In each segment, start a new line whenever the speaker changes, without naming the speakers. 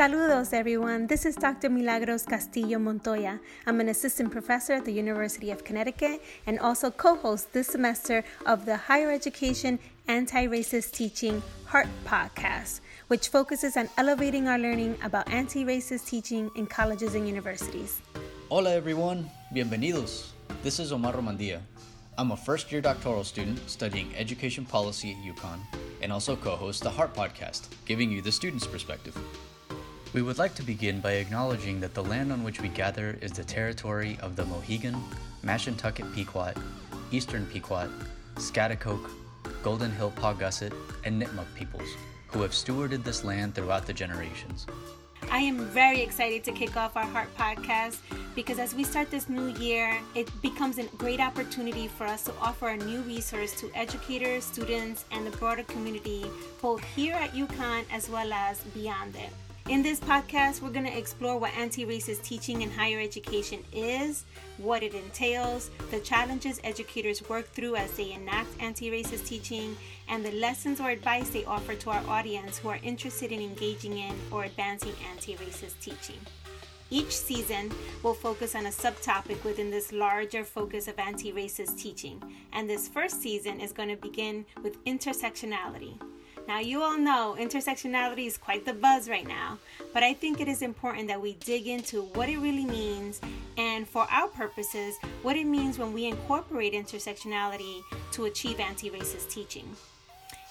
Saludos, everyone. This is Dr. Milagros Castillo Montoya. I'm an assistant professor at the University of Connecticut and also co host this semester of the Higher Education Anti Racist Teaching Heart podcast, which focuses on elevating our learning about anti racist teaching in colleges and universities.
Hola, everyone. Bienvenidos. This is Omar Romandia. I'm a first year doctoral student studying education policy at UConn and also co host the Heart podcast, giving you the student's perspective. We would like to begin by acknowledging that the land on which we gather is the territory of the Mohegan, Mashantucket Pequot, Eastern Pequot, Schaghticoke, Golden Hill Paugussett, and Nipmuc peoples, who have stewarded this land throughout the generations.
I am very excited to kick off our Heart podcast because as we start this new year, it becomes a great opportunity for us to offer a new resource to educators, students, and the broader community, both here at UConn as well as beyond it. In this podcast, we're going to explore what anti racist teaching in higher education is, what it entails, the challenges educators work through as they enact anti racist teaching, and the lessons or advice they offer to our audience who are interested in engaging in or advancing anti racist teaching. Each season will focus on a subtopic within this larger focus of anti racist teaching, and this first season is going to begin with intersectionality. Now, you all know intersectionality is quite the buzz right now, but I think it is important that we dig into what it really means and, for our purposes, what it means when we incorporate intersectionality to achieve anti racist teaching.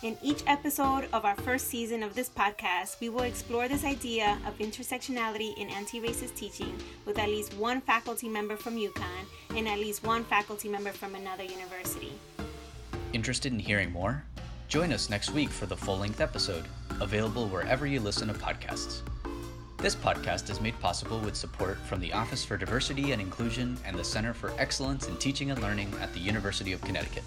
In each episode of our first season of this podcast, we will explore this idea of intersectionality in anti racist teaching with at least one faculty member from UConn and at least one faculty member from another university.
Interested in hearing more? Join us next week for the full length episode, available wherever you listen to podcasts. This podcast is made possible with support from the Office for Diversity and Inclusion and the Center for Excellence in Teaching and Learning at the University of Connecticut.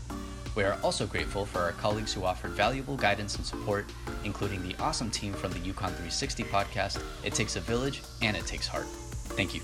We are also grateful for our colleagues who offered valuable guidance and support, including the awesome team from the UConn 360 podcast, It Takes a Village, and It Takes Heart. Thank you.